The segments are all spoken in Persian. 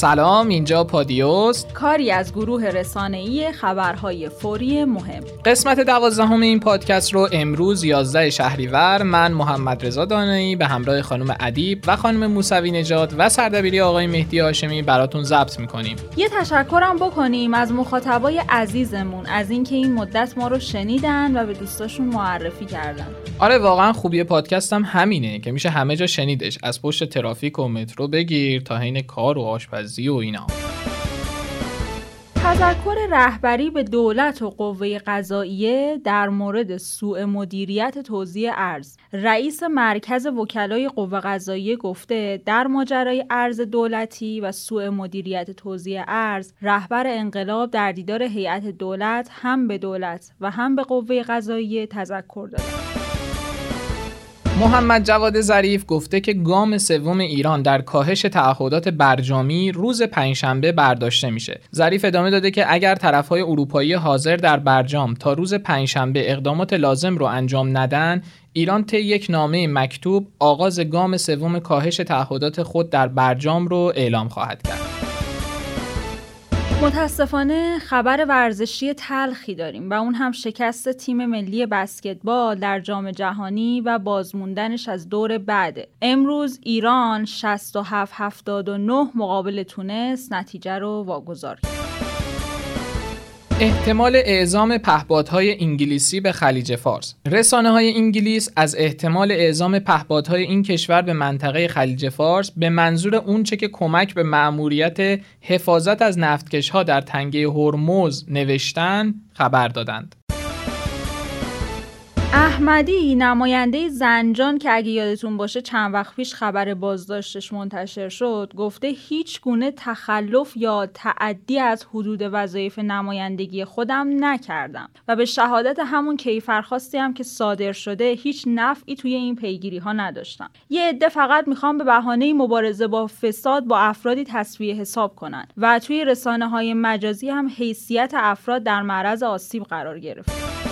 سلام اینجا پادیوست کاری از گروه رسانه‌ای خبرهای فوری مهم. قسمت دوازدهم این پادکست رو امروز 11 شهریور من محمد رضا دانایی به همراه خانم ادیب و خانم موسوی نژاد و سردبیری آقای مهدی هاشمی براتون ضبط می‌کنیم. یه تشکرم بکنیم از مخاطبای عزیزمون از اینکه این مدت ما رو شنیدن و به دوستاشون معرفی کردن. آره واقعا خوبی پادکست هم همینه که میشه همه جا شنیدش. از پشت ترافیک و مترو بگیر تا حین کار و آشپزی. و اینا. تذکر رهبری به دولت و قوه قضاییه در مورد سوء مدیریت توزیع ارز. رئیس مرکز وکلای قوه قضاییه گفته در ماجرای ارز دولتی و سوء مدیریت توزیع ارز رهبر انقلاب در دیدار هیئت دولت هم به دولت و هم به قوه قضاییه تذکر داده. محمد جواد ظریف گفته که گام سوم ایران در کاهش تعهدات برجامی روز پنجشنبه برداشته میشه. ظریف ادامه داده که اگر طرفهای اروپایی حاضر در برجام تا روز پنجشنبه اقدامات لازم رو انجام ندن، ایران طی یک نامه مکتوب آغاز گام سوم کاهش تعهدات خود در برجام رو اعلام خواهد کرد. متاسفانه خبر ورزشی تلخی داریم و اون هم شکست تیم ملی بسکتبال در جام جهانی و بازموندنش از دور بعده. امروز ایران 67 79 مقابل تونس نتیجه رو واگذار کرد. احتمال اعزام پهپادهای انگلیسی به خلیج فارس. رسانه های انگلیس از احتمال اعزام پهپادهای این کشور به منطقه خلیج فارس به منظور اونچه که کمک به مأموریت حفاظت از نفتکشها در تنگه هرمز نوشتن خبر دادند. احمدی نماینده زنجان که اگه یادتون باشه چند وقت پیش خبر بازداشتش منتشر شد گفته هیچ گونه تخلف یا تعدی از حدود وظایف نمایندگی خودم نکردم و به شهادت همون کیفرخواستی هم که صادر شده هیچ نفعی توی این پیگیری ها نداشتم. یه عده فقط می‌خوام به بهانه مبارزه با فساد با افرادی تصویه حساب کنن و توی رسانه های مجازی هم حیثیت افراد در معرض آسیب قرار گرفت.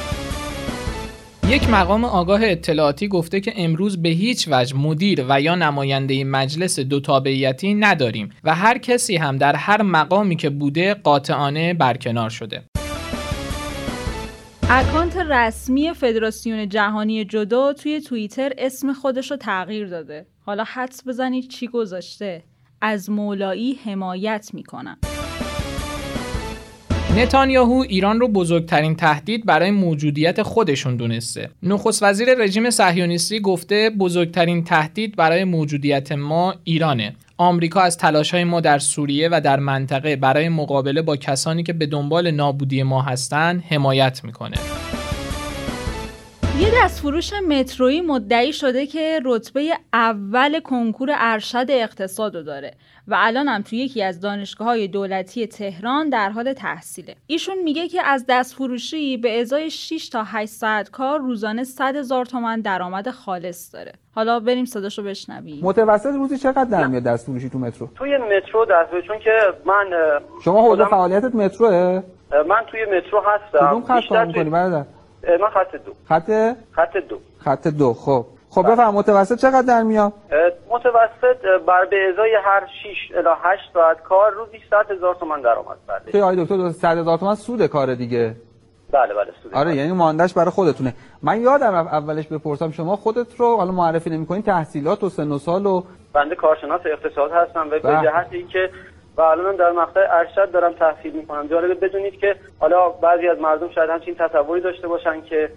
یک مقام آگاه اطلاعاتی گفته که امروز به هیچ وجه مدیر و یا نماینده مجلس دو تابعیتی نداریم و هر کسی هم در هر مقامی که بوده قاطعانه برکنار شده. اکانت رسمی فدراسیون جهانی جدو توی توییتر اسم خودش رو تغییر داده. حالا حدس بزنید چی گذاشته؟ از مولایی حمایت می‌کنم. نتانیاهو ایران رو بزرگترین تهدید برای موجودیت خودشون دونسته. نخست وزیر رژیم صهیونیستی گفته بزرگترین تهدید برای موجودیت ما ایرانه. آمریکا از های ما در سوریه و در منطقه برای مقابله با کسانی که به دنبال نابودی ما هستند حمایت می‌کنه. یه دستفروش مترویی مدعی شده که رتبه اول کنکور ارشد اقتصاد رو داره و الان هم توی یکی از دانشگاه های دولتی تهران در حال تحصیله. ایشون میگه که از دستفروشی به ازای 6 تا 8 ساعت کار روزانه 100 هزار تومن درآمد خالص داره. حالا بریم صداشو بشنویم. متوسط روزی چقدر در میاد دستفروشی تو مترو؟ توی مترو دست چون که من شما حوزه فعالیتت متروه؟ من توی مترو هستم. کدوم خط کار می‌کنی برادر؟ من خط دو. خط؟ خط دو. خط دو خب. خب بله. بفرم متوسط چقدر در میاد؟ متوسط بر به ازای هر 6 الی 8 ساعت کار روزی 100 هزار تومان درآمد. بله. توی آقای دکتر 100 هزار تومان سود کار دیگه. بله بله سود آره یعنی ماندش برای خودتونه. من یادم اولش بپرسم شما خودت رو حالا معرفی نمی‌کنین تحصیلات و سن و سال و بنده کارشناس اقتصاد هستم و به بله. جهت اینکه و الان در مقطع ارشد دارم تحصیل می‌کنم. جالبه بدونید که حالا بعضی از مردم شاید همچین تصوری داشته باشن که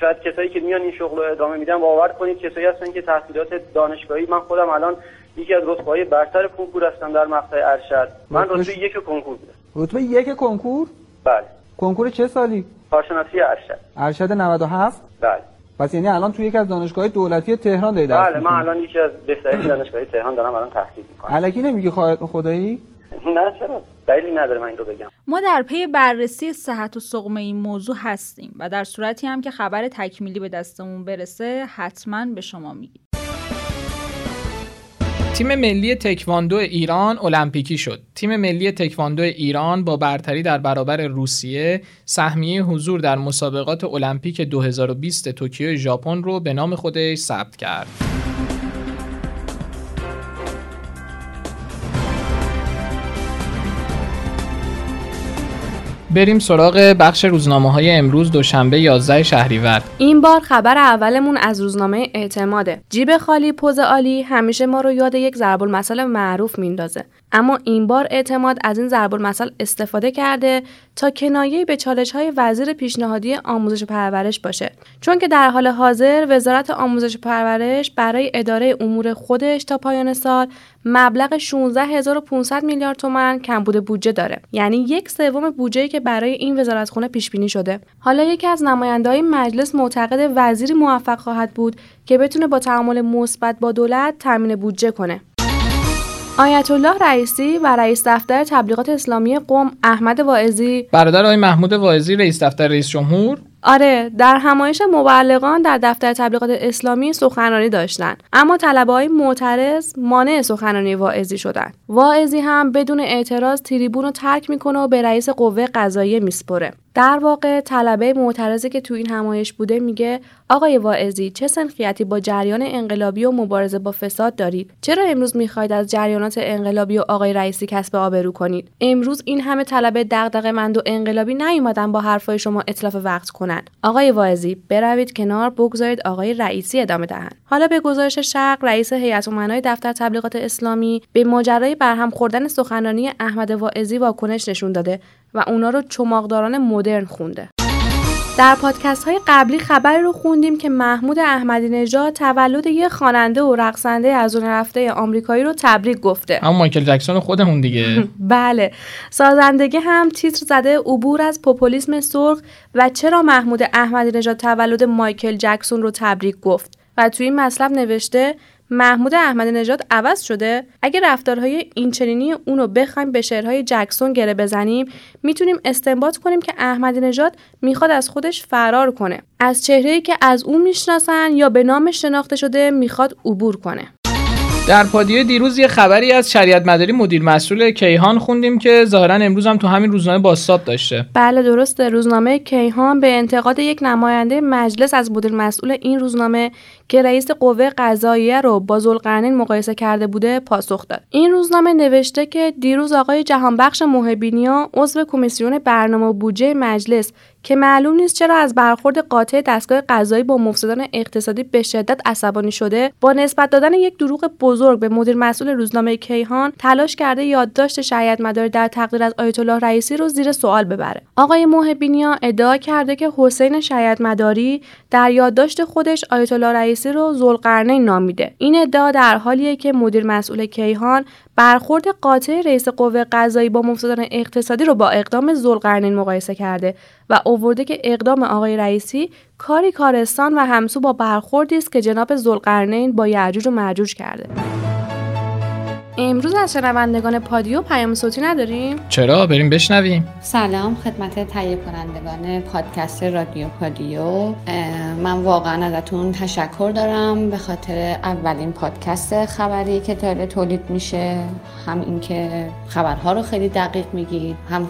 شاید کسایی که میان این شغل رو ادامه میدن باور کنید کسایی هستن که تحصیلات دانشگاهی من خودم الان یکی از رتبه‌های برتر کنکور هستم در مقطع ارشد. من رتبه یک کنکور بودم. رتبه یک کنکور؟ بله. کنکور چه سالی؟ کارشناسی ارشد. ارشد 97 بله. پس یعنی الان توی یکی از دانشگاه دولتی تهران داری درس بله من الان یکی از بهترین دانشگاه تهران دارم الان تحصیل می‌کنم. الکی نمیگی خدایی؟ نه چرا؟ دلیلی نداره من این رو بگم. ما در پی بررسی صحت و سقم این موضوع هستیم و در صورتی هم که خبر تکمیلی به دستمون برسه حتما به شما میگیم. تیم ملی تکواندو ایران المپیکی شد. تیم ملی تکواندو ایران با برتری در برابر روسیه سهمیه حضور در مسابقات المپیک 2020 توکیو ژاپن رو به نام خودش ثبت کرد. بریم سراغ بخش روزنامه های امروز دوشنبه 11 شهریور. این بار خبر اولمون از روزنامه اعتماده. جیب خالی پوز عالی همیشه ما رو یاد یک ضرب المثل معروف میندازه. اما این بار اعتماد از این ضرب المثل استفاده کرده تا کنایه به چالش های وزیر پیشنهادی آموزش و پرورش باشه. چون که در حال حاضر وزارت آموزش و پرورش برای اداره امور خودش تا پایان سال مبلغ 16500 میلیارد تومان کمبود بودجه داره. یعنی یک سوم بودجه‌ای که برای این وزارتخونه پیش بینی شده. حالا یکی از نماینده‌های مجلس معتقد وزیری موفق خواهد بود که بتونه با تعامل مثبت با دولت تامین بودجه کنه. آیت الله رئیسی و رئیس دفتر تبلیغات اسلامی قوم احمد واعظی. برادر آقای محمود واعظی رئیس دفتر رئیس جمهور. آره در همایش مبلغان در دفتر تبلیغات اسلامی سخنرانی داشتن اما طلبه های معترض مانع سخنرانی واعظی شدن واعظی هم بدون اعتراض تریبون رو ترک می‌کنه و به رئیس قوه قضاییه میسپره. در واقع طلبه معترضی که تو این همایش بوده میگه آقای واعظی چه سنخیتی با جریان انقلابی و مبارزه با فساد دارید؟ چرا امروز می‌خواهید از جریانات انقلابی و آقای رئیسی کسب آبرو کنید؟ امروز این همه طلبه دغدغه مند و انقلابی نیومدن با حرفای شما اطلاف وقت کنند آقای واعظی بروید کنار بگذارید آقای رئیسی ادامه دهند. حالا به گزارش شرق رئیس هیئت امنای دفتر تبلیغات اسلامی به ماجرای برهم خوردن سخنرانی احمد واعظی واکنش نشون داده و اونا رو چماقداران مدرن خونده. در پادکست های قبلی خبری رو خوندیم که محمود احمدی نژاد تولد یه خواننده و رقصنده از اون رفته آمریکایی رو تبریک گفته. اما مایکل جکسون خودمون دیگه. بله. سازندگی هم تیتر زده عبور از پوپولیسم سرخ و چرا محمود احمدی نژاد تولد مایکل جکسون رو تبریک گفت. و توی این مطلب نوشته محمود احمد نژاد عوض شده. اگه رفتارهای اینچنینی اونو بخوایم به شعرهای جکسون گره بزنیم می‌تونیم استنباط کنیم که احمدی نژاد می‌خواد از خودش فرار کنه. از چهره‌ای که از اون می‌شناسن یا به نامش شناخته شده می‌خواد عبور کنه. در پادیو دیروز یه خبری از شریعت مداری مدیر مسئول کیهان خوندیم که ظاهرا امروز هم تو همین روزنامه باستاب داشته. بله درسته روزنامه کیهان به انتقاد یک نماینده مجلس از مدیر مسئول این روزنامه که رئیس قوه قضاییه رو با ذوالقرنین مقایسه کرده بوده پاسخ داد. این روزنامه نوشته که دیروز آقای جهانبخش محبینیا عضو کمیسیون برنامه بودجه مجلس که معلوم نیست چرا از برخورد قاطع دستگاه قضایی با مفسدان اقتصادی به شدت عصبانی شده با نسبت دادن یک دروغ بزرگ به مدیر مسئول روزنامه کیهان تلاش کرده یادداشت شریعت مداری در تقدیر از آیت الله رئیسی رو زیر سوال ببره. آقای محبینیا ادعا کرده که حسین شریعت مداری در یادداشت خودش آیت الله رئیسی رو ذوالقرنین نامیده. این ادعا در حالیه که مدیر مسئول کیهان برخورد قاطع رئیس قوه قضایی با مفسدان اقتصادی رو با اقدام ذوالقرنین مقایسه کرده و اوورده که اقدام آقای رئیسی کاری کارستان و همسو با برخوردی است که جناب ذوالقرنین با یعجوج و معجوج کرده. امروز از شنوندگان پادیو پیام صوتی نداریم؟ چرا؟ بریم بشنویم. سلام خدمت تهیه کنندگان پادکست رادیو پادیو. من واقعا ازتون تشکر دارم به خاطر اولین پادکست خبری که داره تولید میشه. هم اینکه خبرها رو خیلی دقیق میگید هم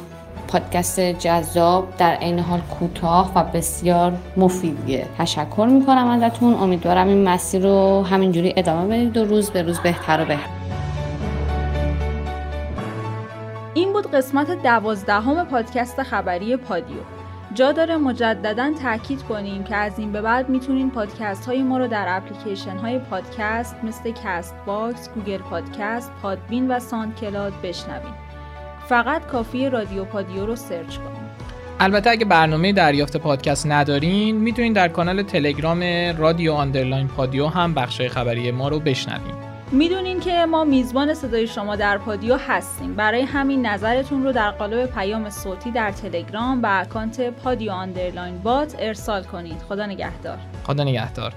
پادکست جذاب در عین حال کوتاه و بسیار مفیدیه. تشکر می‌کنم ازتون. امیدوارم این مسیر رو همینجوری ادامه بدید و روز به روز بهتر و بهتر. قسمت دوازدهم پادکست خبری پادیو جا داره مجددا تاکید کنیم که از این به بعد می‌تونین پادکست های ما رو در اپلیکیشن های پادکست مثل Castbox، Google Podcast، Podbean و SoundCloud بشنوید. فقط کافیه رادیو پادیو رو search کنید. البته اگه برنامه دریافت پادکست ندارین می‌تونین در کانال تلگرام رادیو underline پادیو هم بخش خبری ما رو بشنوین. می‌دونین که ما میزبان صدای شما در پادیو هستیم. برای همین نظرتون رو در قالب پیام صوتی در تلگرام و account پادیو underline bot ارسال کنید. خدا نگهدار. خدا نگهدار.